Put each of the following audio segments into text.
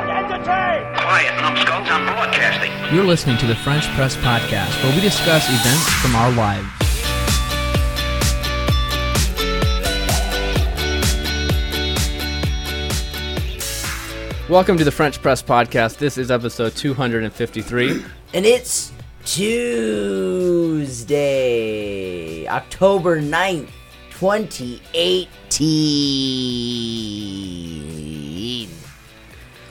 Quiet, numbskulls, I'm broadcasting. You're listening to the French Press Podcast, where we discuss events from our lives. Welcome to the French Press Podcast. This is episode 253. And it's Tuesday, October 9th, 2018.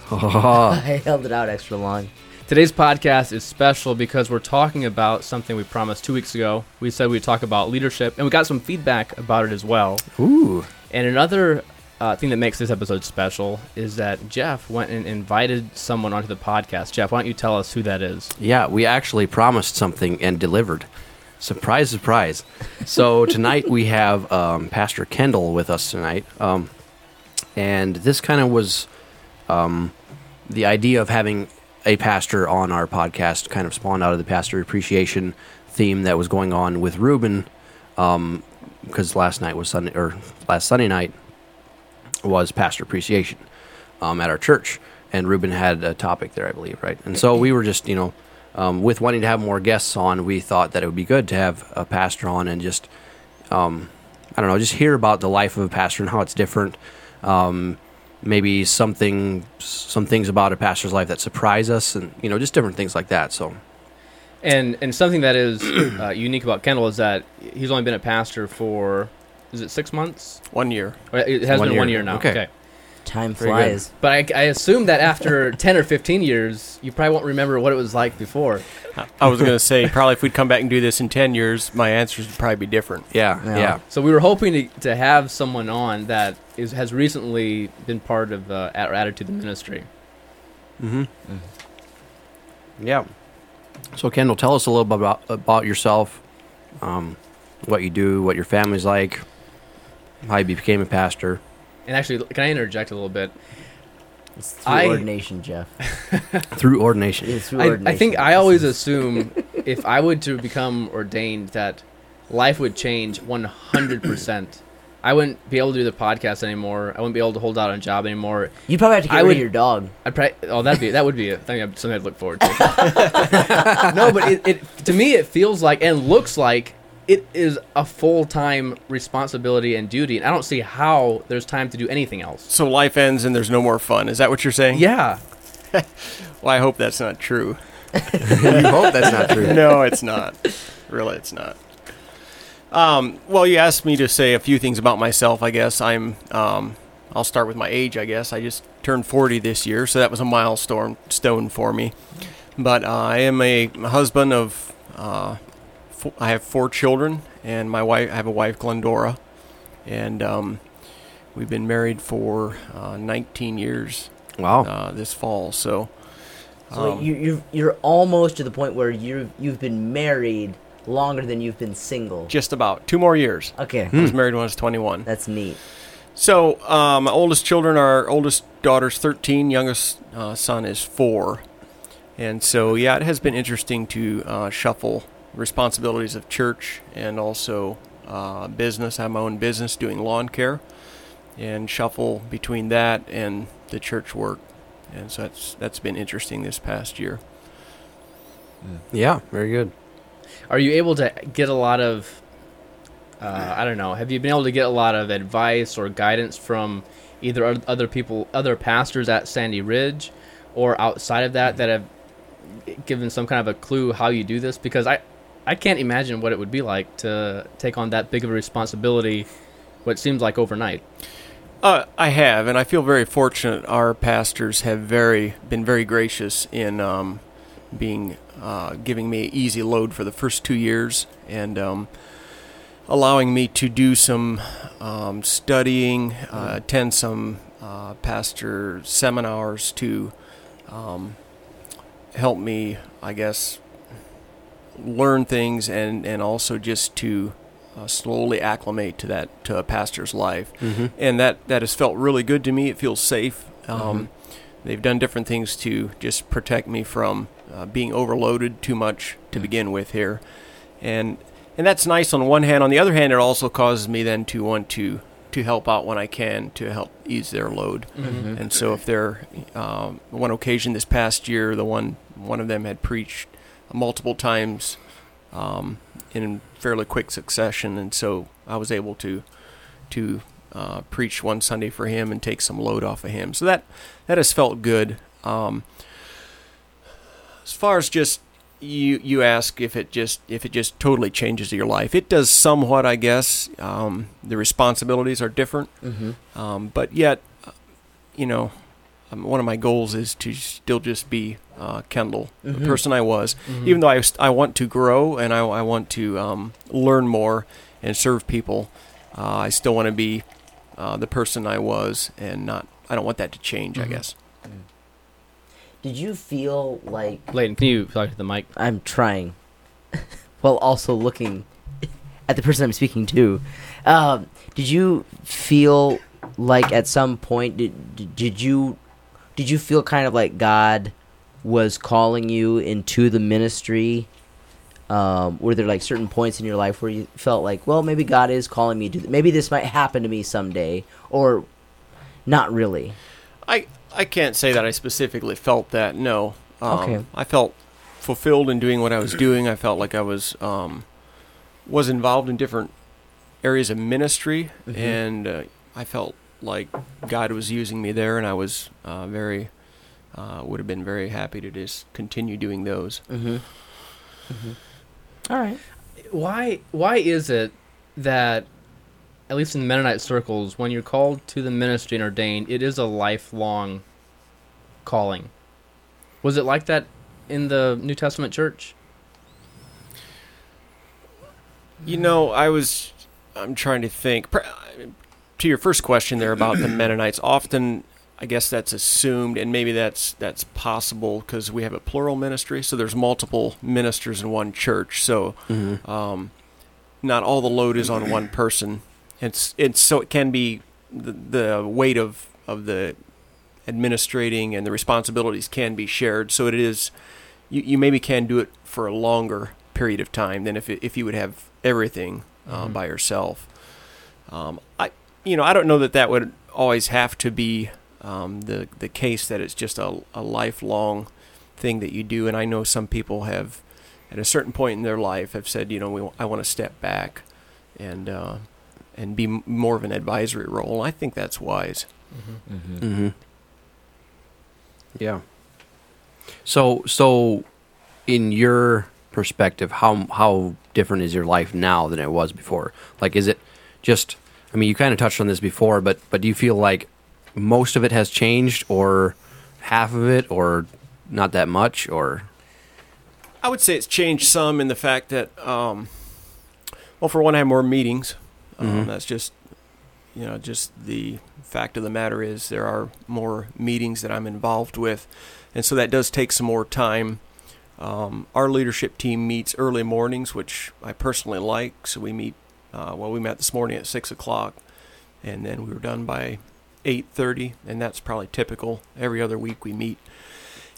I held it out extra long. Today's podcast is special because we're talking about something we promised two weeks ago. We said we'd talk about leadership, and we got some feedback about it as well. Ooh. And another uh, thing that makes this episode special is that Jeff went and invited someone onto the podcast. Jeff, why don't you tell us who that is? Yeah, we actually promised something and delivered. Surprise, surprise. So tonight we have um, Pastor Kendall with us tonight. Um, and this kind of was um, the idea of having a pastor on our podcast kind of spawned out of the pastor appreciation theme that was going on with Ruben um, because last night was Sunday or last Sunday night was pastor appreciation um, at our church, and Ruben had a topic there, I believe, right? And so we were just, you know, um, with wanting to have more guests on, we thought that it would be good to have a pastor on and just, um, I don't know, just hear about the life of a pastor and how it's different. Um, maybe something, some things about a pastor's life that surprise us, and you know, just different things like that. So And and something that is uh, unique about Kendall is that he's only been a pastor for is it six months? One year. It has One been one year. year now. Okay. okay. Time flies. But I, I assume that after 10 or 15 years, you probably won't remember what it was like before. I was going to say, probably if we'd come back and do this in 10 years, my answers would probably be different. yeah, Yeah. yeah, So we were hoping to, to have someone on that is, has recently been part of uh, or added to the ministry. mm-hmm. yeah. So Kendall, tell us a little bit about about yourself, um, what you do, what your family's like, how you became a pastor. And actually, can I interject a little bit? It's through I- ordination, Jeff. through ordination. It's through I, ordination. I think I always assume if I would to become ordained that life would change 100%. I wouldn't be able to do the podcast anymore. I wouldn't be able to hold out a job anymore. You'd probably have to get I rid would- of your dog. I'd probably, oh, that'd be that would be a thing, something I'd look forward to. no, but it, it to me it feels like and looks like it is a full time responsibility and duty, and I don't see how there's time to do anything else. So life ends and there's no more fun. Is that what you're saying? Yeah, Well, I hope that's not true. you hope that's not true. no, it's not. Really, it's not. Um, well, you asked me to say a few things about myself. I guess I'm. Um, I'll start with my age. I guess I just turned 40 this year, so that was a milestone stone for me. But uh, I am a husband of. Uh, fo- I have four children, and my wife. I have a wife, Glendora, and um, we've been married for uh, 19 years Wow. uh, this fall. So. So um, you, you're you're almost to the point where you you've been married longer than you've been single. just about two more years. Okay, I was married when I was 21. that's neat. So, um, my oldest children, are oldest daughter's 13, youngest uh, son is four. And so, yeah, it has been interesting to uh, shuffle responsibilities of church and also uh, business. I have my own business doing lawn care and shuffle between that and the church work. And so that's that's been interesting this past year. Yeah, very good. are you able to get a lot of? Uh, I don't know. Have you been able to get a lot of advice or guidance from either other people, other pastors at Sandy Ridge, or outside of that that have given some kind of a clue how you do this? Because I, I can't imagine what it would be like to take on that big of a responsibility. What seems like overnight. Uh, I have, and I feel very fortunate. Our pastors have very been very gracious in um, being uh, giving me an easy load for the first two years, and um, allowing me to do some um, studying, uh, attend some uh, pastor seminars to um, help me, I guess, learn things and, and also just to uh, slowly acclimate to that to a pastor's life, Mm-hmm. and that that has felt really good to me. It feels safe. Um, They've done different things to just protect me from uh, being overloaded too much to begin with here, and and that's nice on one hand. On the other hand, it also causes me then to want to to help out when I can to help ease their load. And so, if they're um, one occasion this past year, the one one of them had preached multiple times um, in fairly quick succession, and so I was able to to uh, preach one Sunday for him and take some load off of him. So that that has felt good. Um, as far as just you you ask if it just if it just totally changes your life, it does somewhat, I guess. Um, the responsibilities are different, Mm-hmm. um, but yet, uh, you know, um, one of my goals is to still just be uh, Kendall, Mhm. the person I was. Even though I, I want to grow and I, I want to um, learn more and serve people, uh, I still want to be uh, the person I was, and not. I don't want that to change. I guess. Did you feel like Layton, can you talk to the mic? I'm trying, while also looking at the person I'm speaking to? Um, did you feel like at some point did did- did you did you feel kind of like God was calling you into the ministry? Um, were there like certain points in your life where you felt like, well, maybe God is calling me to, th- maybe this might happen to me someday, or not really? I I can't say that I specifically felt that. No. Um, Okay. I felt fulfilled in doing what I was doing. I felt like I was um, was involved in different areas of ministry, Mhm. and uh, I felt like God was using me there, and I was uh, very uh, would have been very happy to just continue doing those. Mm-hmm. All right. Why why is it that at least in Mennonite circles, when you're called to the ministry and ordained, it is a lifelong calling. Was it like that in the New Testament church? You know, I was. I'm trying to think. To your first question there about the Mennonites, often I guess that's assumed, and maybe that's that's possible because we have a plural ministry, so there's multiple ministers in one church. So Mm-hmm. um, not all the load is on one person. It's it's so it can be the, the weight of of the administrating and the responsibilities can be shared. So it is you, you maybe can do it for a longer period of time than if it, if you would have everything uh, Mhm. by yourself. Um, I you know I don't know that that would always have to be um, the the case that it's just a, a lifelong thing that you do. And I know some people have at a certain point in their life have said, you know, we, I want to step back and uh, and be more of an advisory role. I think that's wise. Mm-hmm. Mm-hmm. Yeah. So so in your perspective, how how different is your life now than it was before? Like is it just I mean you kind of touched on this before, but but do you feel like most of it has changed or half of it or not that much or I would say it's changed some in the fact that, um, well, for one, I have more meetings. Um, Mhm. That's just, you know, just the fact of the matter is there are more meetings that I'm involved with, and so that does take some more time. Um, our leadership team meets early mornings, which I personally like. So we meet. Uh, well, we met this morning at six o'clock, and then we were done by eight thirty, and that's probably typical. Every other week we meet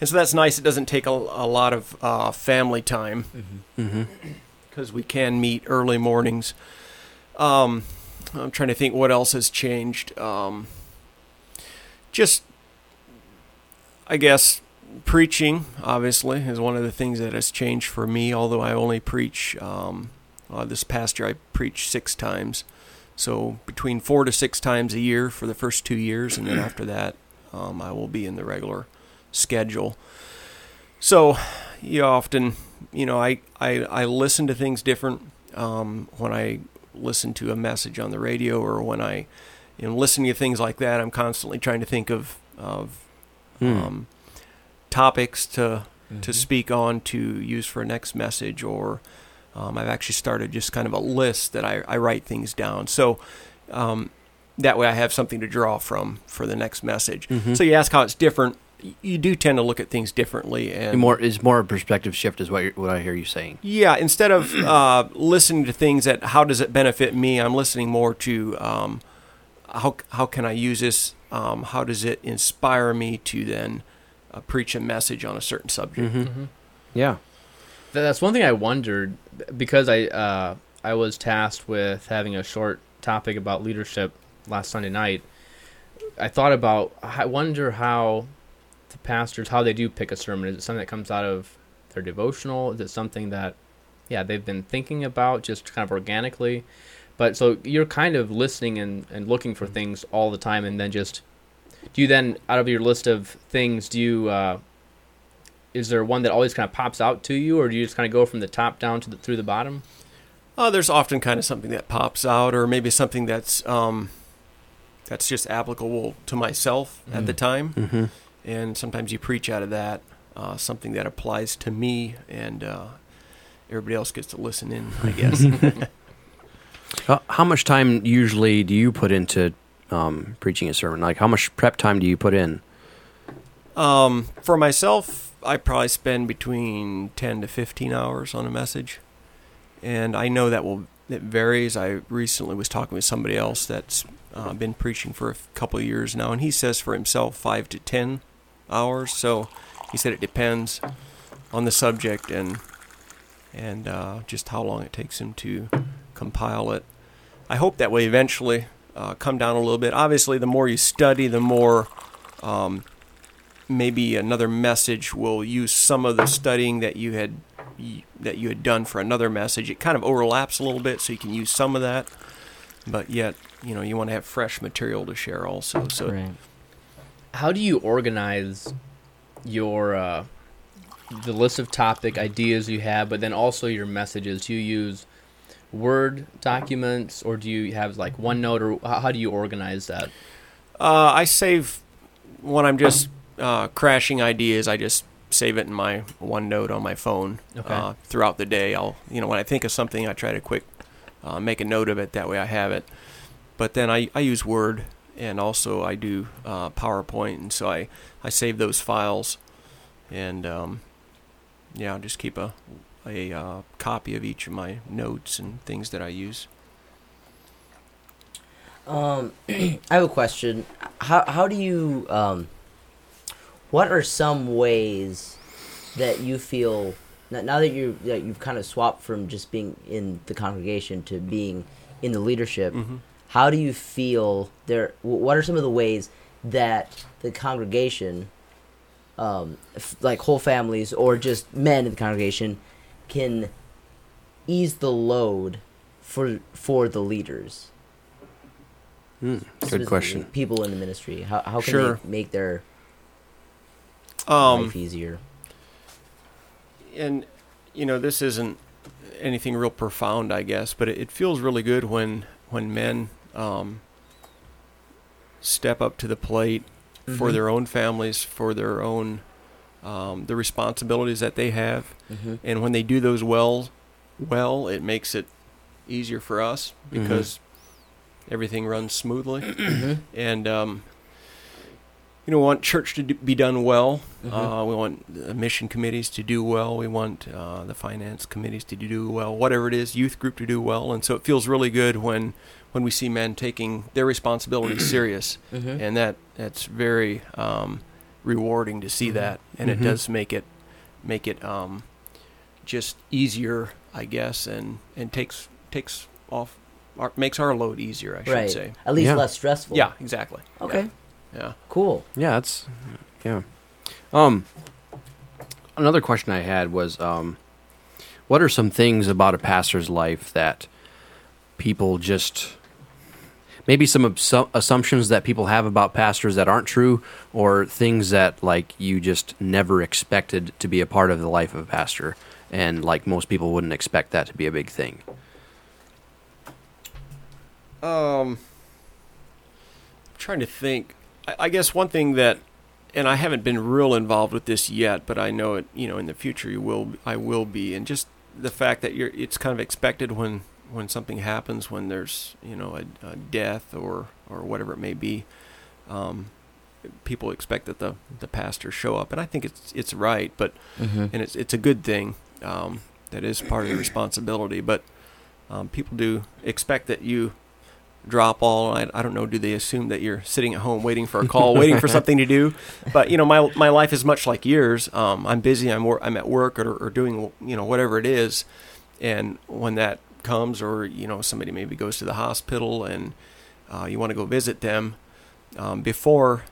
and so that's nice. It doesn't take a, a lot of uh, family time mm-hmm. because we can meet early mornings. Um, I'm trying to think what else has changed. Um, just, I guess, preaching obviously is one of the things that has changed for me. Although I only preach um, uh, this past year, I preached six times, so between four to six times a year for the first two years, and then after that, um, I will be in the regular schedule. So, you often, you know, I, I, I listen to things different um, when I listen to a message on the radio or when I, you know, listening to things like that. I'm constantly trying to think of, of Hmm. um, topics to Mm-hmm. to speak on to use for a next message, or um, I've actually started just kind of a list that I, I write things down. So um, that way I have something to draw from for the next message. Mhm. So you ask how it's different. You do tend to look at things differently, and more is more a perspective shift is what you're, what I hear you saying. yeah, instead of uh, listening to things that how does it benefit me, I'm listening more to um, how how can I use this? Um, how does it inspire me to then uh, preach a message on a certain subject? Mm-hmm. Yeah. That's one thing I wondered because I uh, I was tasked with having a short topic about leadership last Sunday night, I thought about. I wonder how the pastors how they do pick a sermon. Is it something that comes out of their devotional? Is it something that, yeah, they've been thinking about just kind of organically? But so you're kind of listening and, and looking for things all the time, and then just do you then out of your list of things do you uh, is there one that always kind of pops out to you, or do you just kind of go from the top down to the through the bottom? Uh, there's often kind of something that pops out, or maybe something that's um, that's just applicable to myself at the time. Mm-hmm. And sometimes you preach out of that, uh, something that applies to me, and uh, everybody else gets to listen in, I guess. Uh, how much time usually do you put into um, preaching a sermon? Like, how much prep time do you put in? um, for myself, I probably spend between 10 to 15 hours on a message. And I know that will it varies. I recently was talking with somebody else that's uh, been preaching for a couple of years now, and he says for himself five to ten hours. So he said it depends on the subject and and uh, just how long it takes him to compile it. I hope that will eventually uh, come down a little bit. Obviously, the more you study, the more um, maybe another message will use some of the studying that you had that you had done for another message. It kind of overlaps a little bit, so you can use some of that, but yet you know you want to have fresh material to share also. So Right. How do you organize your uh, the list of topic ideas you have, but then also your messages? Do you use Word documents, or do you have like OneNote, or how, how do you organize that? Uh, I save when I'm just uh, crashing ideas. I just save it in my OneNote on my phone. Okay. Uh, throughout the day, I'll you know when I think of something, I try to quick uh, make a note of it. That way, I have it. But then I, I use Word and also I do uh, PowerPoint, and so I I save those files, and um, yeah, I'll just keep a a uh, copy of each of my notes and things that I use. Um, I have a question. How how do you um, what are some ways that you feel now, that you that you've kind of swapped from just being in the congregation to being in the leadership? Mm-hmm. How do you feel there? What are some of the ways that the congregation, um, f- like whole families or just men in the congregation, can ease the load for for the leaders? Hmm, good question. People in the ministry, how how can Sure. they make their Um, life easier? and you know this isn't anything real profound i guess but it, it feels really good when when men um, step up to the plate for Mhm. their own families for their own um, the responsibilities that they have Mm-hmm. and when they do those well well it makes it easier for us Mhm. because everything runs smoothly Mm-hmm. and um, you know, we want church to do, be done well. Mhm. Uh, we want the mission committees to do well. We want uh, the finance committees to do well. Whatever it is, youth group to do well. And so it feels really good when when we see men taking their responsibilities serious, Mm-hmm. and that that's very um, rewarding to see Mhm. that. And it does make it make it um, just easier, I guess, and and takes takes off. Our, makes our load easier, I should right. say. At least Yeah. less stressful. Yeah, exactly. Okay. Yeah. Cool. Yeah, that's yeah. Um, another question I had was, um, what are some things about a pastor's life that people just maybe some assu- assumptions that people have about pastors that aren't true, or things that like you just never expected to be a part of the life of a pastor, and like most people wouldn't expect that to be a big thing. Um, trying to think. I, guess one thing that, and I haven't been real involved with this yet, but I know it. You know, in the future, you will. I will be, and just the fact that you're. It's kind of expected when when something happens, when there's you know a, a death or or whatever it may be. Um, people expect that the the pastor show up, and I think it's it's right, but Mm-hmm. and it's it's a good thing. Um, that is part of the responsibility, but um, people do expect that you drop all. I, I don't know. Do they assume that you're sitting at home waiting for a call, waiting for something to do? But you know, my my life is much like yours. Um, I'm busy. I'm wor- I'm at work or, or doing you know whatever it is, and when that comes, or you know somebody maybe goes to the hospital and uh, you want to go visit them. Um, before,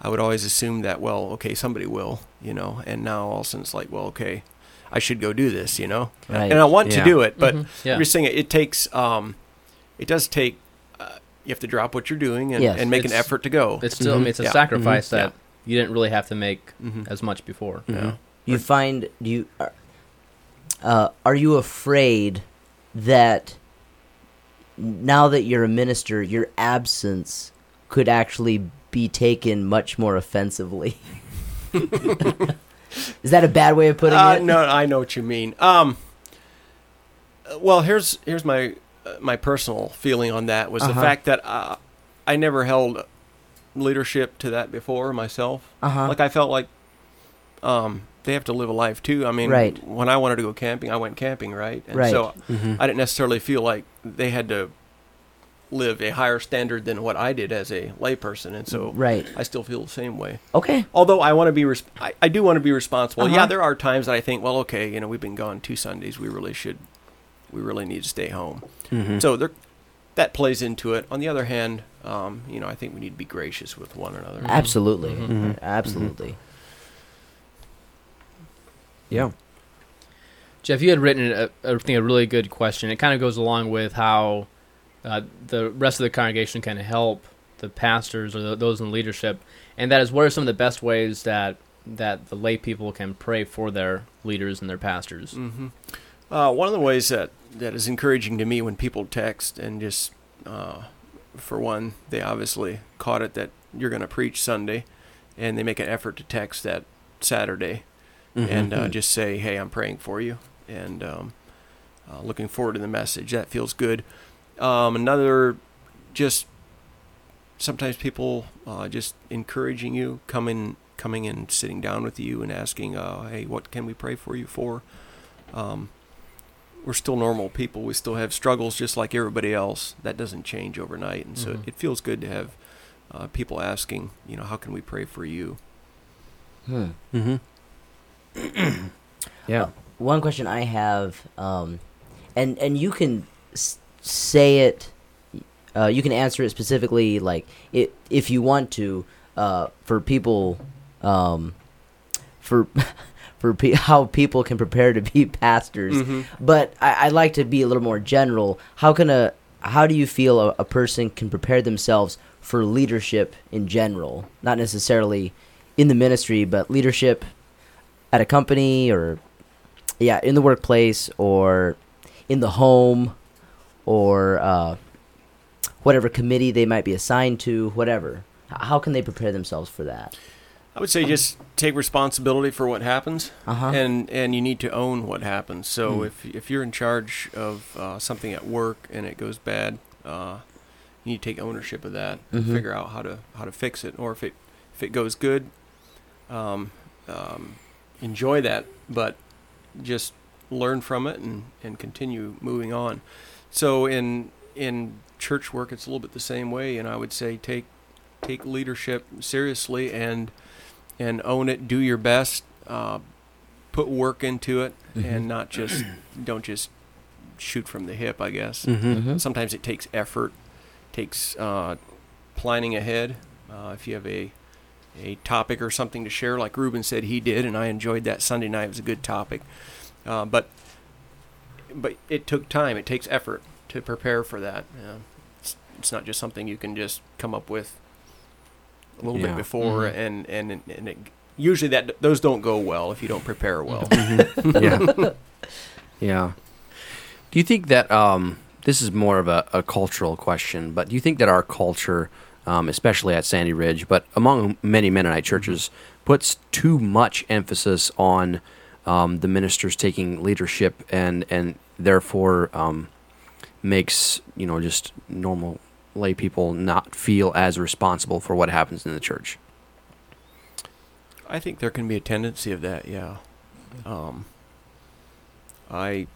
I would always assume that well, okay, somebody will, you know, and now all of a sudden it's like, well, okay, I should go do this, you know, Right. and I want Yeah. to do it, but Mhm. Yeah. I'm just saying it, it takes, um, it does take. Uh, you have to drop what you're doing and, Yes. and make an effort to go. It's still, I mean, it's a Yeah. sacrifice Mhm. that you didn't really have to make Mhm. as much before. Yeah. You find do you are- uh, are you afraid that now that you're a minister, your absence could actually be taken much more offensively? Is that a bad way of putting Uh, it? no, I know what you mean. Um, uh, well, here's here's my uh, my personal feeling on that was Uh-huh. the fact that uh, I never held leadership to that before myself. Uh-huh. Like I felt like um, they have to live a life too. I mean, Right. when I wanted to go camping, I went camping, right? And Right. so Mhm. I didn't necessarily feel like they had to live a higher standard than what I did as a layperson, and so Right. I still feel the same way. Okay. Although I want to be, res- I, I do want to be responsible. Uh-huh. Yeah, there are times that I think, well, okay, you know, we've been gone two Sundays. We really should, we really need to stay home. Mhm. So there, that plays into it. On the other hand, um, you know, I think we need to be gracious with one another. Absolutely. Mhm. Absolutely. yeah. Jeff, you had written, a, I think, a really good question. It kind of goes along with how uh, the rest of the congregation can help the pastors or the, those in leadership, and that is what are some of the best ways that that the lay people can pray for their leaders and their pastors. hmm Uh, one of the ways that, that is encouraging to me when people text and just, uh, for one, they obviously caught it that you're going to preach Sunday, and they make an effort to text that Saturday Mhm. and uh, just say, "Hey, I'm praying for you," and um, uh, looking forward to the message. That feels good. Um, another, just sometimes people uh, just encouraging you, coming, coming and sitting down with you and asking, uh, "Hey, what can we pray for you for?" Um, we're still normal people. We still have struggles just like everybody else. That doesn't change overnight, and so Mhm. it feels good to have uh, people asking, you know, how can we pray for you? Hmm. Mhm. yeah. One question I have, um, and and you can s- say it, uh, you can answer it specifically, like i if you want to, uh, for people, um, for for pe- how people can prepare to be pastors. Mhm. But I, I'd like to be a little more general. How can a how do you feel a, a person can prepare themselves for leadership in general, not necessarily in the ministry, but leadership at a company or yeah, in the workplace or in the home or uh, whatever committee they might be assigned to, whatever. How can they prepare themselves for that? I would say just take responsibility for what happens, Uh-huh. and and you need to own what happens. So Hmm. if if you're in charge of uh, something at work and it goes bad, uh, you need to take ownership of that. and Mhm. Figure out how to how to fix it, or if it if it goes good, um, um, enjoy that, but just learn from it and and continue moving on. So in in church work, it's a little bit the same way, and I would say take take leadership seriously and and own it. Do your best. Uh, put work into it, Mhm. and not just don't just shoot from the hip. I guess Mhm. Mhm. sometimes it takes effort, takes uh, planning ahead. Uh, if you have a a topic or something to share, like Ruben said he did, and I enjoyed that Sunday night. It was a good topic, uh, but but it took time. It takes effort to prepare for that. Yeah. It's, it's not just something you can just come up with a little Yeah. bit before, Mhm. and and and it, usually that those don't go well if you don't prepare well. yeah. Yeah. Do you think that um, this is more of a, a cultural question, but do you think that our culture, um, especially at Sandy Ridge, but among many Mennonite churches, puts too much emphasis on um, the ministers taking leadership and and therefore um, makes you know just normal lay people not feel as responsible for what happens in the church? I think there can be a tendency of that, yeah. Um, I,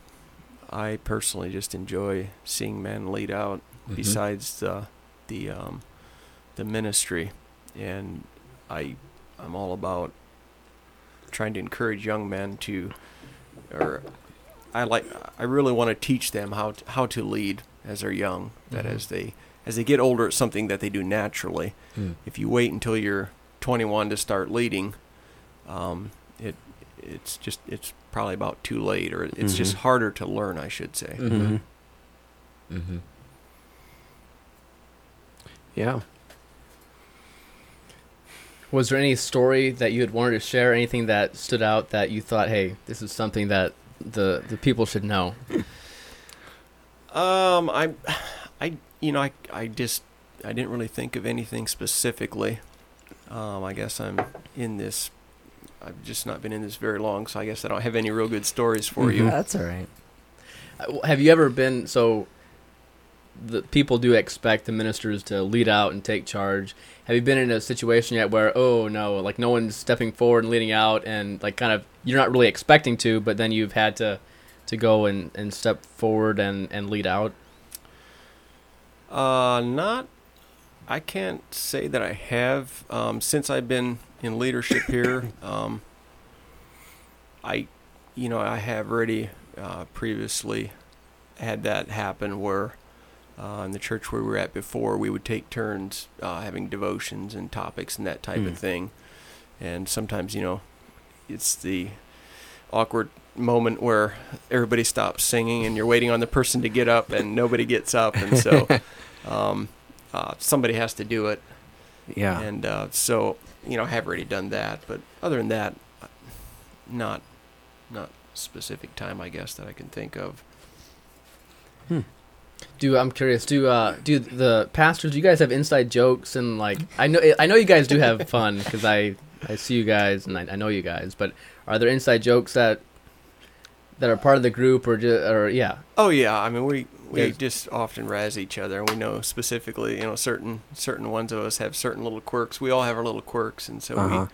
I personally just enjoy seeing men lead out. Mhm. Besides the, the, um, the ministry, and I, I'm all about trying to encourage young men to, or I like, I really want to teach them how to, how to lead, as they're young. That Mhm. as they as they get older, it's something that they do naturally. Hmm. If you wait until you're 21 to start leading, um, it it's just it's probably about too late, or it's just Mhm. harder to learn, I should say. Mm-hmm. Mhm. Mm-hmm. Yeah. Was there any story that you had wanted to share? Anything that stood out that you thought, hey, this is something that the the people should know? Um, I, I, you know, I, I just, I didn't really think of anything specifically. Um, I guess I'm in this. I've just not been in this very long, so I guess I don't have any real good stories for you. That's all right. Uh, Have you ever been so? The people do expect the ministers to lead out and take charge. Have you been in a situation yet where, oh no, like no one's stepping forward and leading out, and like kind of you're not really expecting to, but then you've had to to go and, and step forward and, and lead out? Uh, not. I can't say that I have. Um, since I've been in leadership here, um, I, you know, I have already uh, previously had that happen where uh, in the church where we were at before, we would take turns uh, having devotions and topics and that type Hmm. of thing. And sometimes, you know, it's the awkward moment where everybody stops singing and you're waiting on the person to get up and nobody gets up. And so um, uh, somebody has to do it. Yeah. And uh, so, you know, I have already done that. But other than that, not not specific time, I guess, that I can think of. Do I'm curious? Do uh do the pastors? Do you guys have inside jokes and like I know I know you guys do have fun because I I see you guys and I, I know you guys, but are there inside jokes that that are part of the group or just, or yeah Oh yeah, I mean we we Yes. just often razz each other, and we know specifically, you know, certain certain ones of us have certain little quirks. We all have our little quirks, and so Uh-huh.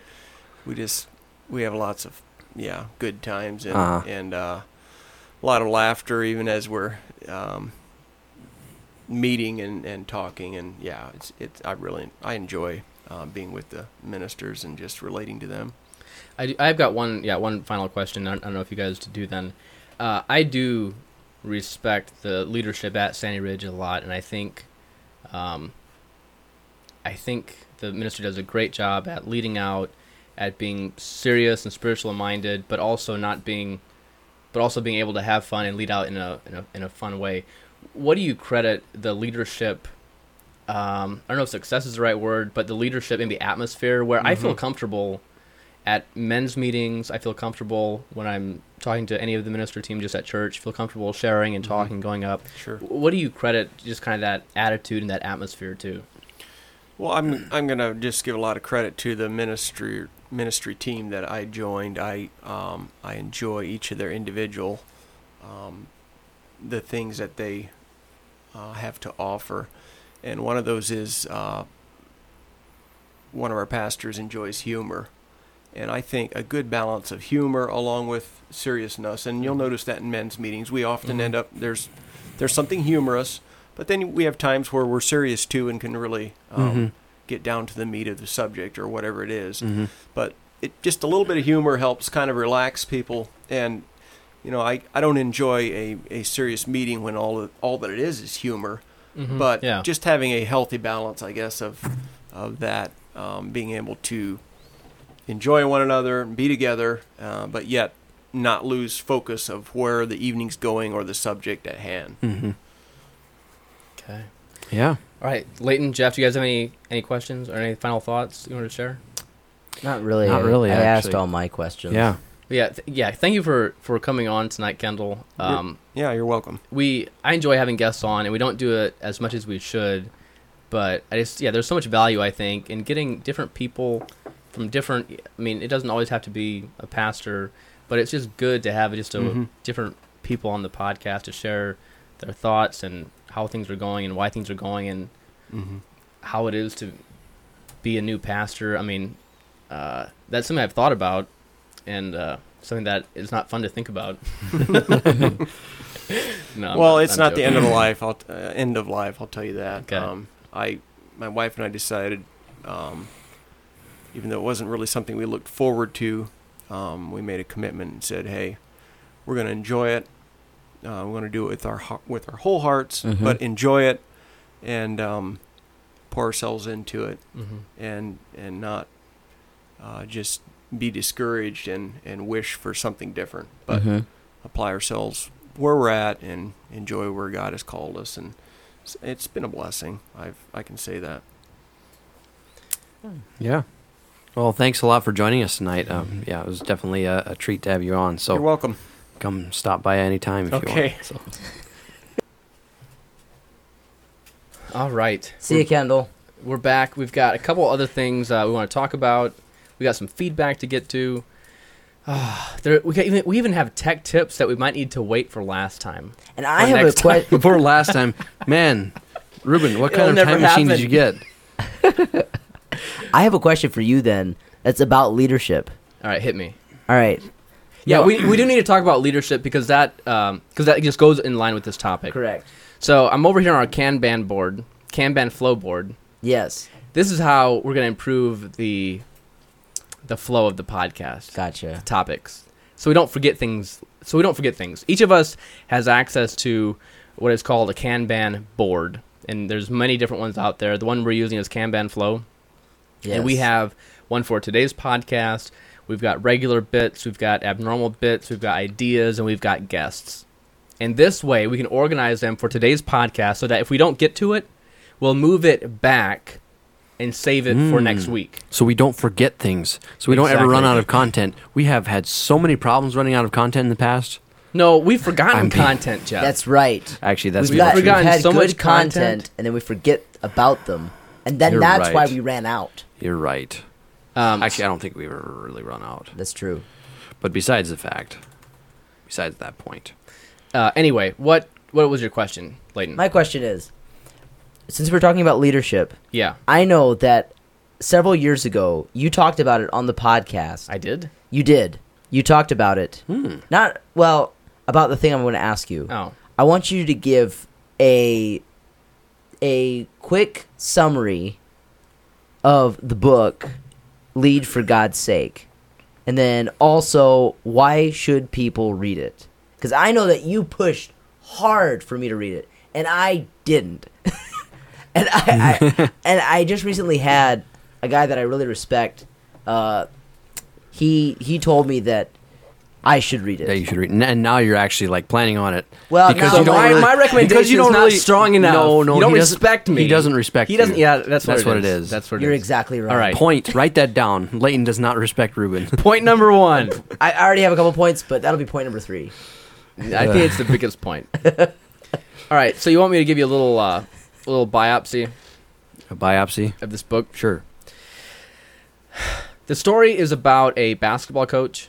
we we just we have lots of yeah good times and Uh-huh. and uh, a lot of laughter even as we're um, meeting and, and talking and yeah it's it's I really I enjoy uh, being with the ministers and just relating to them. I do- I've got one yeah one final question. I don't, I don't know if you guys do then. Uh, I do respect the leadership at Sandy Ridge a lot, and I think um, I think the minister does a great job at leading out, at being serious and spiritual minded, but also not being, but also being able to have fun and lead out in a in a in a fun way. What do you credit the leadership? Um, I don't know if success is the right word, but the leadership in the atmosphere where I feel comfortable at men's meetings. I feel comfortable when I'm talking to any of the minister team just at church. Feel comfortable sharing and talking, going up. Sure. What do you credit just kind of that attitude and that atmosphere to? Well, I'm I'm gonna just give a lot of credit to the ministry ministry team that I joined. I um, I enjoy each of their individual um, the things that they uh, have to offer, and one of those is uh, one of our pastors enjoys humor, and I think a good balance of humor along with seriousness. And you'll notice that in men's meetings, we often Mhm. end up there's there's something humorous, but then we have times where we're serious too and can really um, Mhm. get down to the meat of the subject or whatever it is. Mhm. But it just a little bit of humor helps kind of relax people. And you know, I, I don't enjoy a, a serious meeting when all of, all that it is is humor. Mhm. But yeah, just having a healthy balance, I guess, of of that, um, being able to enjoy one another and be together, uh, but yet not lose focus of where the evening's going or the subject at hand. Mhm. okay. Yeah. All right, Leighton, Jeff, do you guys have any any questions or any final thoughts you want to share? Not really. Not really, I asked all my questions. Yeah. Yeah, th- yeah. Thank you for for coming on tonight, Kendall. Um, Yeah, you're welcome. we I enjoy having guests on, and we don't do it as much as we should. But I just yeah, there's so much value I think in getting different people from different. I mean, it doesn't always have to be a pastor, but it's just good to have just a Mhm. different people on the podcast to share their thoughts and how things are going and why things are going and Mm-hmm. how it is to be a new pastor. I mean, uh, that's something I've thought about, and uh, something that is not fun to think about. no, well, not- it's not the end of the life. I'll uh, end of life. I'll tell you that. Okay. Um, I, my wife and I decided, um, even though it wasn't really something we looked forward to, um, we made a commitment and said, "Hey, we're going to enjoy it. Uh, we want to do it with our with our whole hearts, Mhm. but enjoy it and um, pour ourselves into it, Mm-hmm. and and not uh, just be discouraged and and wish for something different, but Mhm. apply ourselves where we're at and enjoy where God has called us. And it's- it's been a blessing. I've I can say that. Yeah. Well, thanks a lot for joining us tonight. Um, yeah, it was definitely a, a treat to have you on. So You're welcome. come stop by anytime if Okay. you want. So. All right. See you, Kendall. We're back. We've got a couple other things uh, we want to talk about. We got some feedback to get to. Ah, there, we, got even, we even have tech tips that we might need to wait for last time. And I have a question. Before last time, man, Ruben, what It'll kind of never time machine did you get? I have a question for you then. That's about leadership. All right, hit me. All right. Yeah, we, we do need to talk about leadership because that um, because that just goes in line with this topic. Correct. So I'm over here on our Kanban board, Kanban flow board. Yes. This is how we're going to improve the the flow of the podcast. Gotcha. topics so we don't forget things so we don't forget things each of us has access to what is called a kanban board and there's many different ones out there the one we're using is kanban flow Yes. and we have one for today's podcast we've got regular bits we've got abnormal bits we've got ideas and we've got guests and this way we can organize them for today's podcast so that if we don't get to it we'll move it back and save it for Mm. next week So we don't forget things. So we don't ever run out of content. We have had so many problems running out of content in the past. no we've forgotten I'm being- content jeff That's right. Actually, that's We've We've, not we've forgotten had so good much content. content, and then we forget about them, and then You're that's why we ran out. You're right. um, Actually, I don't think we've ever really run out. That's true. But besides the fact, besides that point, Uh, anyway, what what was your question, Layton? My question is, since we're talking about leadership, yeah, I know that several years ago you talked about it on the podcast. I did. you did. You talked about it. hmm. Not well about the thing I'm going to ask you. Oh, I want you to give a a quick summary of the book Lead for God's Sake. And then also why should people read it? Cuz I know that you pushed hard for me to read it and I didn't. and I, I and I just recently had a guy that I really respect uh he he told me that I should read it. that you should read. it. And now you're actually like planning on it. Well, because no, you don't my, really, my recommendation because you is don't not really, strong enough. No, no, you don't he respect me. He doesn't respect. He doesn't. you. Yeah, that's, That's what, what it it is. is. That's what it You're is. exactly right. All right. Point. Write that down. Leighton does not respect Ruben. Point number one. I I already have a couple points, but that'll be point number three. I think it's the biggest point. All right, so you want me to give you a little, uh, a little biopsy A biopsy. of this book? Sure. The story is about a basketball coach.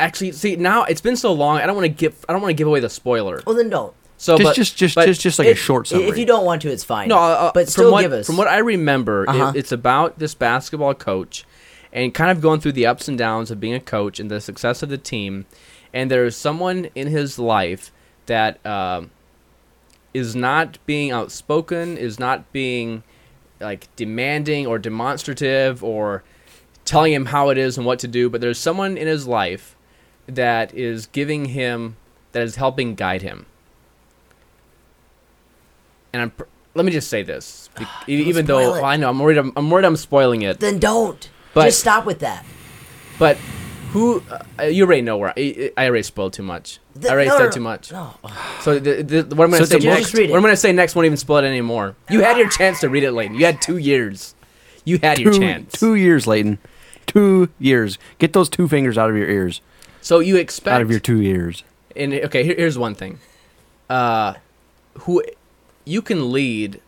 Actually, see now it's been so long. I don't want to give. I don't want to give away the spoiler. Well, then don't. So, just, but, just, just, but just, just like a short summary. If you don't want to, it's fine. No, uh, but from still what, give us. From what I remember, Uh-huh. it's about this basketball coach and kind of going through the ups and downs of being a coach and the success of the team. And there's someone in his life that um, is not being outspoken, is not being like demanding or demonstrative or telling him how it is and what to do. But there's someone in his life that is giving him, that is helping guide him and I'm. pr- Let me just say this, be- even though it. well, I know I'm worried. I'm, I'm worried. I'm spoiling it. then don't. But- Just stop with that. But who? Uh, you already know where I, I already spoiled too much. The- I already no, said no, too much. No. So the, the, what I'm going to So say it's a next. Just read it. What I'm going to say next won't even spoil it anymore. You had your chance to read it, Layton. You had two years. You had your chance. two years, Layton. Two years. Get those two fingers out of your ears. So you expect Out of your two ears. and okay, here, here's one thing. Uh, who you can lead,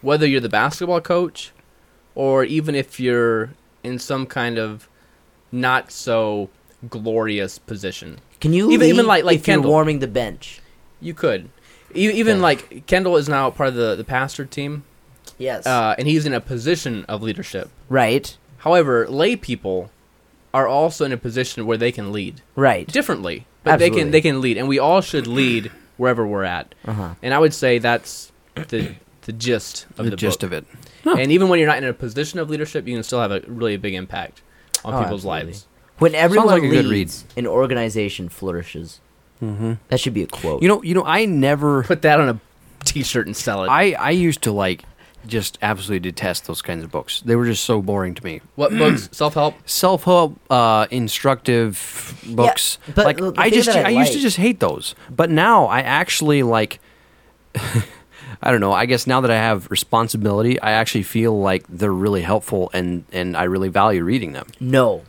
whether you're the basketball coach, or even if you're in some kind of not so glorious position. Can you Even- even like- like if you're warming the bench? You could, E- even Okay. like Kendall is now part of the the pastor team, Yes. uh, and he's in a position of leadership. right. However, lay people are also in a position where they can lead. Right. differently, but they can they can lead, and we all should lead wherever we're at. Uh-huh. And I would say that's the the gist of the, the, gist book. of it. And even when you're not in a position of leadership, you can still have a really big impact on Oh, people's absolutely. lives. When everyone like a good leads, an organization flourishes. That should be a quote. You know, you know, I never. Put that on a t-shirt and sell it. I I used to like just absolutely detest those kinds of books. They were just so boring to me. what books? Self-help? Self help, uh, instructive books. but like the- the I thing just that I I, used to like- just hate those, but now I actually like. I don't know. I guess now that I have responsibility, I actually feel like they're really helpful, and and I really value reading them. no,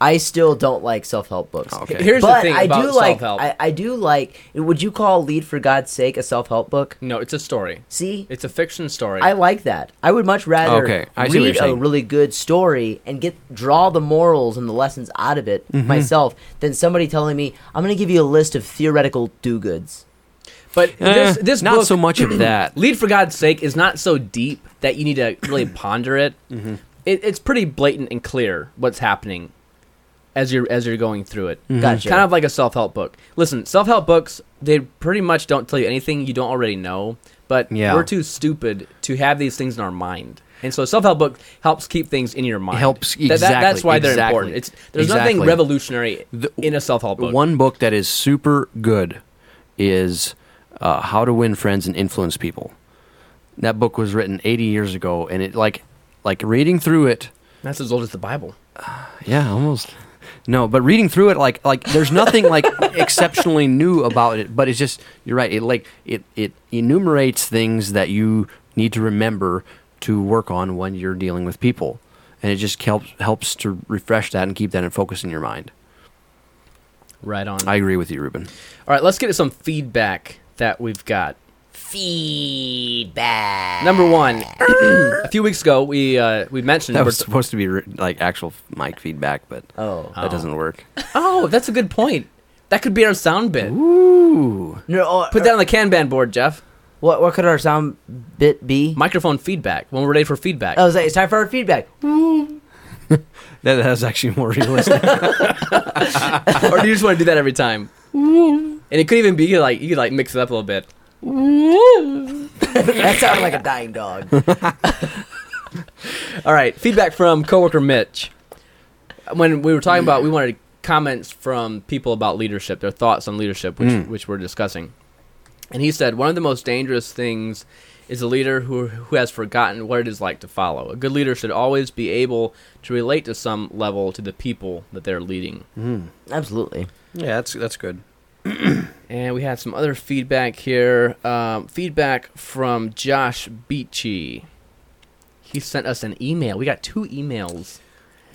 I still don't like self help books. Okay. Here's but the thing I about do like self-help. I, I do like. Would you call "Lead for God's Sake" a self help book? no, it's a story. See, It's a fiction story. I like that. I would much rather Okay, I see what read you're a saying. really good story and get draw the morals and the lessons out of it Mm-hmm. myself than somebody telling me I'm going to give you a list of theoretical do goods. but this, Eh, this not book, so much of that. Lead for God's sake is not so deep that you need to really ponder it. Mm-hmm. it. It's pretty blatant and clear what's happening as you're as you're going through it. Mm-hmm. Gotcha. Kind of like a self help book. Listen, self help books they pretty much don't tell you anything you don't already know. But Yeah. we're too stupid to have these things in our mind. And so a self help book helps keep things in your mind. helps- That- that- exactly, that's why they're exactly. important. It's there's nothing revolutionary The- in a self help book. One book that is super good is uh, How to Win Friends and Influence People. That book was written 80 years ago, and it like like reading through it. That's as old as the Bible. Yeah, almost. No, but reading through it, like like there's nothing like exceptionally new about it. But it's just you're right. It like it it enumerates things that you need to remember to work on when you're dealing with people, and it just helps helps to refresh that and keep that in focus in your mind. Right on. I agree with you, Ruben. All right, let's get to some feedback that we've got. Feedback. Number one, a few weeks ago we uh, we mentioned That we're- was supposed to be re- like actual mic feedback, but Oh. that doesn't work. oh, that's a good point. That could be our sound bit. Ooh. No, oh, Put that on the Kanban board, Jeff. What what could our sound bit be? Microphone feedback when we're ready for feedback. Oh, like, it's time for our feedback. That, that's actually more realistic. or do you just want to do that every time? and it could even be like you could like mix it up a little bit. that sounded like a dying dog. All right, feedback from coworker Mitch. When we were talking about, we wanted comments from people about leadership, their thoughts on leadership, which mm. which we're discussing. And he said one of the most dangerous things is a leader who who has forgotten what it is like to follow. A good leader should always be able to relate to some level to the people that they're leading. Mm. Absolutely. yeah, that's that's good. And we had some other feedback here. Um, feedback from Josh Beachy. He sent us an email. We got two emails.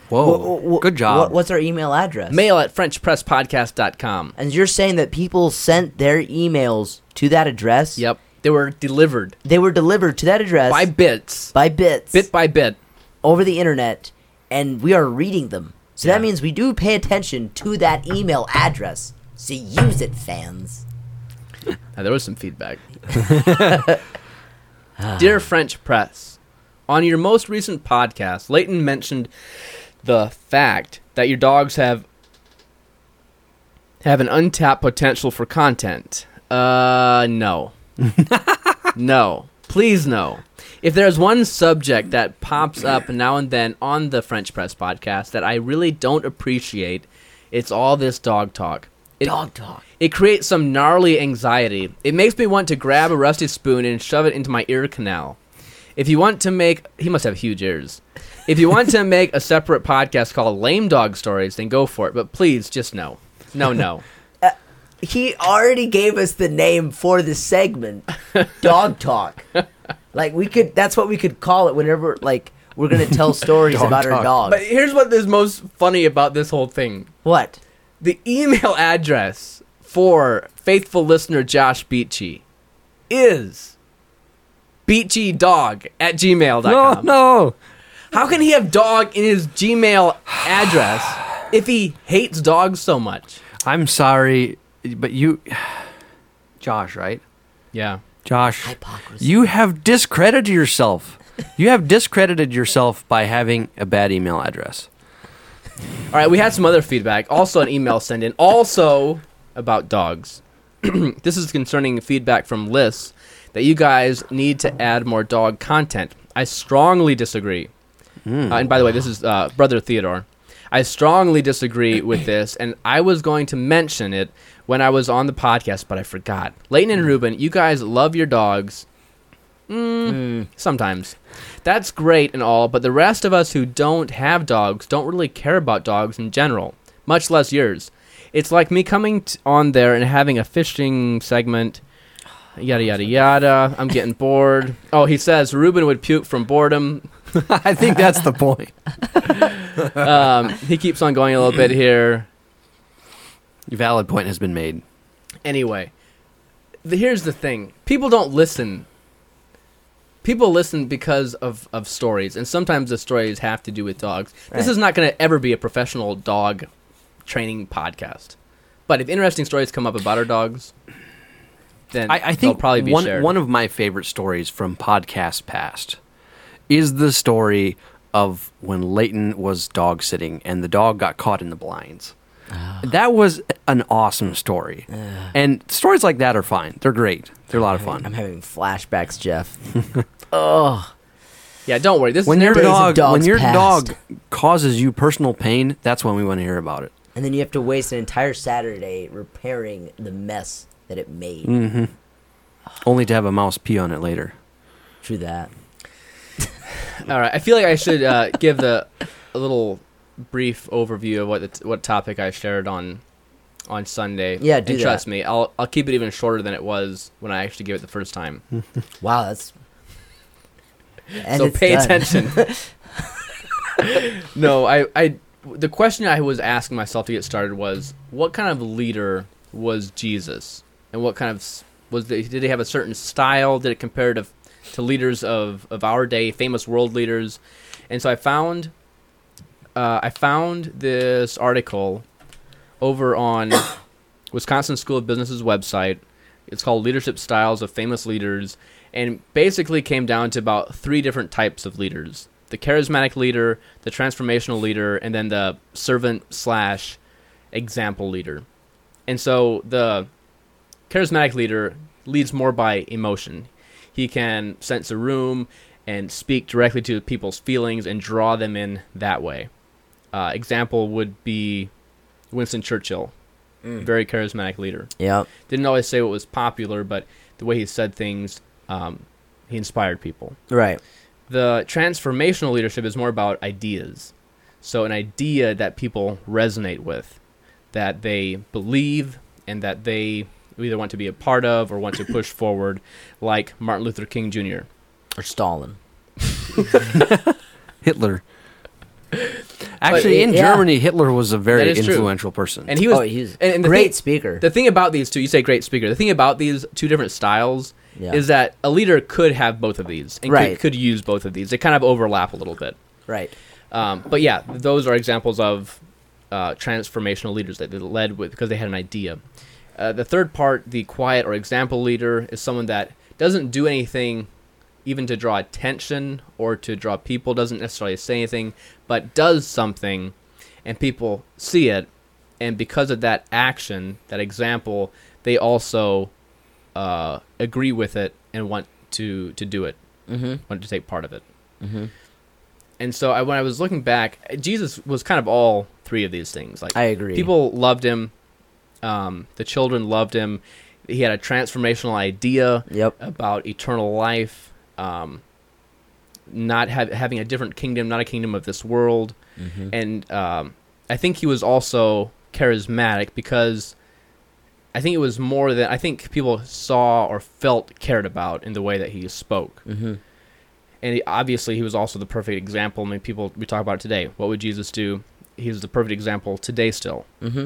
Whoa, Wha- wha- good job. What, what's our email address? Mail at FrenchPressPodcast.com. And you're saying that people sent their emails to that address? Yep. They were delivered They were delivered to that address by bits, by bits bit by bit. over the internet, and we are reading them. So Yeah. that means we do pay attention to that email address. So use it, fans. Now, there was some feedback. Dear French Press, on your most recent podcast, Leighton mentioned the fact that your dogs have have an untapped potential for content. Uh, no. no. Please no. If there's one subject that pops up now and then on the French Press podcast that I really don't appreciate, it's all this dog talk. It, Dog talk. it creates some gnarly anxiety. It makes me want to grab a rusty spoon and shove it into my ear canal. If you want to make, he must have huge ears. If you want to make a separate podcast called Lame Dog Stories, then go for it. But please, just no, no, no. Uh, he already gave us the name for the segment, Dog Talk. Like we could, that's what we could call it whenever, like, we're gonna tell stories Dog about our talk. dogs. But here's what is most funny about this whole thing: what? The email address for faithful listener Josh Beachy is beachydog at gmail.com. no. no. How can he have dog in his Gmail address if he hates dogs so much? I'm sorry, but you, Josh, right? Yeah. Josh, Hypocrisy. you have discredited yourself. You have discredited yourself by having a bad email address. All right, we had some other feedback. Also, an email sent in. Also about dogs. this is concerning feedback from Liz that you guys need to add more dog content. I strongly disagree. Uh, and by the way, this is uh, Brother Theodore. I strongly disagree with this, and I was going to mention it when I was on the podcast, but I forgot. Leighton and Ruben, you guys love your dogs. Mm, Sometimes. That's great and all, but the rest of us who don't have dogs don't really care about dogs in general, much less yours. It's like me coming t- on there and having a fishing segment, yada, yada, yada. I'm getting bored. Oh, he says Ruben would puke from boredom. I think that's the point. Um, he keeps on going a little bit here. Valid point has been made. Anyway, the, here's the thing: people don't listen. People listen because of, of stories, and sometimes the stories have to do with dogs. This is not going to ever be a professional dog training podcast. But if interesting stories come up about our dogs, then I, I they'll think probably be one shared. one of my favorite stories from podcasts past is the story of when Leighton was dog sitting and the dog got caught in the blinds. Ah. That was an awesome story, and stories like that are fine. They're great. They're a lot of fun. I'm having flashbacks, Jeff. oh, yeah, don't worry. This When is your Days of dog when your past. dog causes you personal pain, that's when we want to hear about it. and then you have to waste an entire Saturday repairing the mess that it made. Mm. Only to have a mouse pee on it later. True that. All right, I feel like I should uh, give the a little brief overview of what the t- what topic I shared on on Sunday. Yeah, do and that. trust me, I'll I'll keep it even shorter than it was when I actually gave it the first time. Wow, that's. And so pay done. attention. no, I I the question I was asking myself to get started was what kind of leader was Jesus, and what kind of was the, did he have a certain style? Did it compare to to leaders of of our day, famous world leaders? And so I found uh, I found this article over on Wisconsin School of Business's website. It's called Leadership Styles of Famous Leaders, and basically came down to about three different types of leaders: the charismatic leader, the transformational leader, and then the servant slash example leader. And so the charismatic leader leads more by emotion. He can sense a room and speak directly to people's feelings and draw them in that way. Uh, example would be Winston Churchill, very charismatic leader. Yeah, Didn't always say what was popular, but the way he said things, um, he inspired people. Right. The transformational leadership is more about ideas. So, an idea that people resonate with, that they believe, and that they either want to be a part of or want to push forward, like Martin Luther King Jr. Or Stalin. Hitler. Actually, in yeah. Germany, Hitler was a very That is true. influential person. And he was oh, he's and, and the great thing- speaker. The thing about these two, you say great speaker. The thing about these two different styles Yeah. is that a leader could have both of these and Right. could, could use both of these. They kind of overlap a little bit. right. Um, but yeah, those are examples of uh, transformational leaders that they led with because they had an idea. Uh, the third part, the quiet or example leader, is someone that doesn't do anything even to draw attention or to draw people, doesn't necessarily say anything, but does something and people see it. And because of that action, that example, they also uh, agree with it and want to, to do it, Mm-hmm. want to take part of it. Mm-hmm. And so I, when I was looking back, Jesus was kind of all three of these things. Like I agree. people loved him, um, the children loved him. He had a transformational idea Yep. about eternal life, um, not ha- having a different kingdom, not a kingdom of this world. Mm-hmm. And um, I think he was also charismatic because I think it was more than I think people saw or felt cared about in the way that he spoke Mm-hmm. and he, obviously he was also the perfect example. I mean, people we talk about it today. What would Jesus do? He's the perfect example today still. Mm-hmm.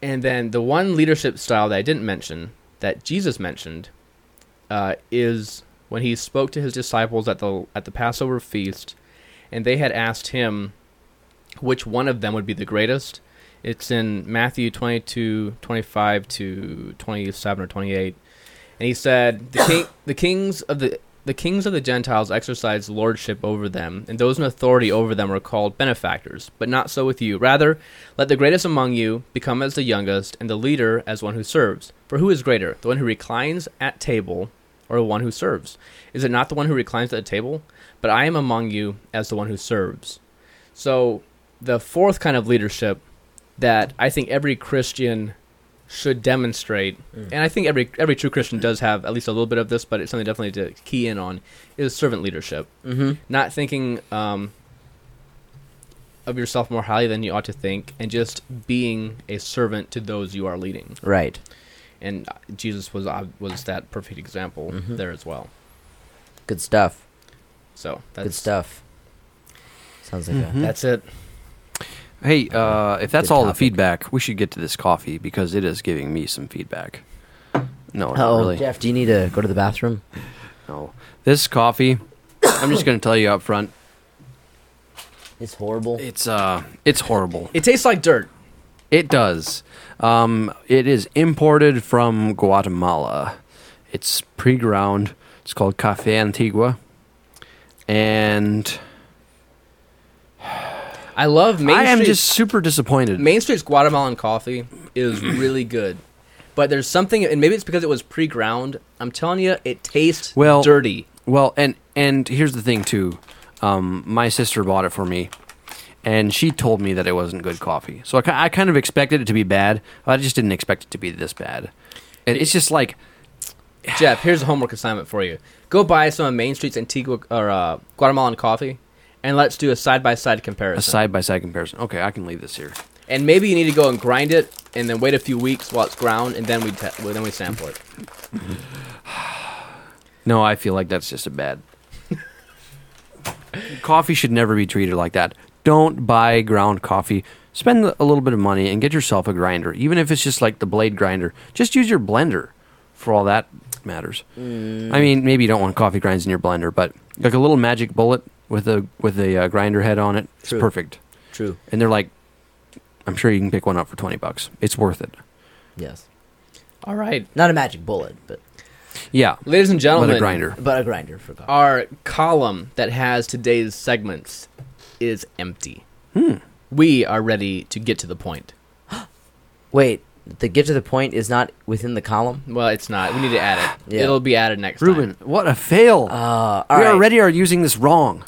And then the one leadership style that I didn't mention that Jesus mentioned uh, is when he spoke to his disciples at the at the Passover feast, and they had asked him which one of them would be the greatest. It's in Matthew 22, 25 to 27 or 28. And he said, the, king, the kings of the the kings of the Gentiles exercise lordship over them, and those in authority over them are called benefactors. But not so with you. Rather, let the greatest among you become as the youngest, and the leader as one who serves. For who is greater, the one who reclines at table, or the one who serves? Is it not the one who reclines at the table? But I am among you as the one who serves. So the fourth kind of leadership that I think every Christian should demonstrate, and I think every every true Christian does have at least a little bit of this, but it's something definitely to key in on is servant leadership. Mm-hmm. Not thinking um, of yourself more highly than you ought to think, and just being a servant to those you are leading. Right. And Jesus was uh, was that perfect example Mhm. there as well. Good stuff. So that's Good stuff. Sounds like Mhm. That's it. Hey, uh, if that's Good all the feedback, we should get to this coffee because it is giving me some feedback. No, a. not Oh, really. Jeff, do you need to go to the bathroom? No, this coffee. I'm just going to tell you up front. It's horrible. It's uh, it's horrible. It tastes like dirt. It does. Um, it is imported from Guatemala. It's pre-ground. It's called Cafe Antigua, and I love Main I am Street's- just super disappointed. Main Street's Guatemalan coffee is really good, but there's something, and maybe it's because it was pre-ground. I'm telling you, it tastes Well- dirty. Well, and and here's the thing too. Um, my sister bought it for me, and she told me that it wasn't good coffee. So I, I kind of expected it to be bad. I just didn't expect it to be this bad. And it's just like Jeff, here's a homework assignment for you. Go buy some of Main Street's Antigua or uh, Guatemalan coffee, and let's do a side-by-side comparison. a side by side comparison. Okay, I can leave this here. and maybe you need to go and grind it, and then wait a few weeks while it's ground, and then we te- well, then we sample it. No, I feel like that's just a bad. coffee should never be treated like that. Don't buy ground coffee. Spend a little bit of money and get yourself a grinder, even if it's just like the blade grinder. Just use your blender for all that matters. Mm. I mean, maybe you don't want coffee grinds in your blender, but like a little magic bullet with a with a uh, grinder head on it, it's perfect. True. And they're like, I'm sure you can pick one up for twenty bucks. It's worth it. Yes. All right, Not a magic bullet, but Yeah, ladies and with gentlemen, a grinder. but a grinder for coffee. our column that has today's segments is empty. Hmm. We are ready to get to the point. Wait, the get to the point is not within the column. Well, it's not. We need to add it. Yeah. It'll be added next Ruben, time. what a fail! Uh, all we right. already are using this wrong.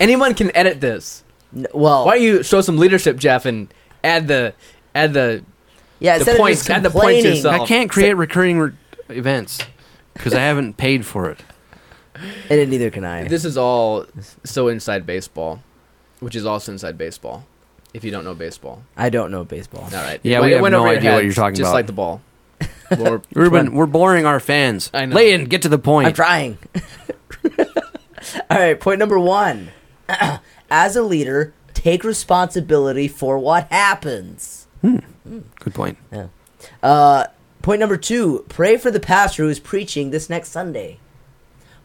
Anyone can edit this. N- well, Why don't you show some leadership, Jeff, and add the add the yeah, the instead of points- just add the points complaining- yourself. I can't create recurring re- events because I haven't paid for it. And neither can I. This is all so inside baseball, which is also inside baseball. If you don't know baseball, I don't know baseball. all right. Yeah, It we went- it have went no over your idea what you're talking just about. like the ball. We're- Ruben, we're boring our fans. I know. Leighton, get to the point. I'm trying. All right, point number one. As a leader, take responsibility for what happens. Good point. Uh, point number two. Pray for the pastor who is preaching this next Sunday.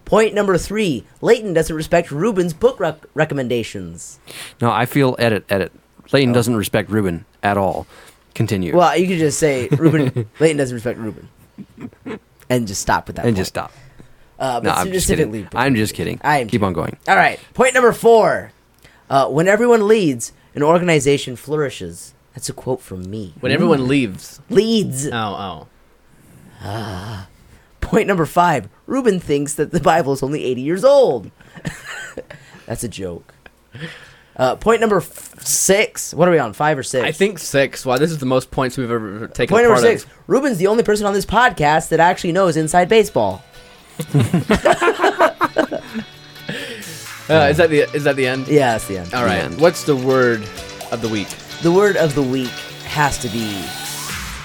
Point number three. Leighton doesn't respect Ruben's book rec- recommendations. No, I feel edit, edit. Leighton doesn't respect Ruben at all. Continue. Well, you could just say Ruben. Leighton doesn't respect Ruben, and just stop with that. and point. just stop. Uh, but No, I'm just kidding. I'm just kidding. I am Keep on going. All right. Point number four. Uh, when everyone leads, an organization flourishes. That's a quote from me. when everyone leaves. Leads. Oh, oh. Point number five. Ruben thinks that the Bible is only 80 years old. That's a joke. Uh, point number f- six. What are we on? Five or six? I think six. Wow, this is the most points we've ever taken. Point number part six. Of. Ruben's the only person on this podcast that actually knows inside baseball. Uh, is that the is that the end? Yeah, that's the end. All right. end. What's the word of the week? The word of the week has to be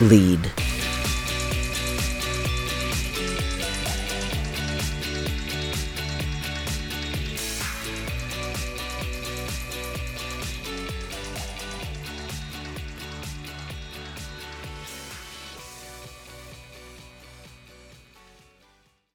lead.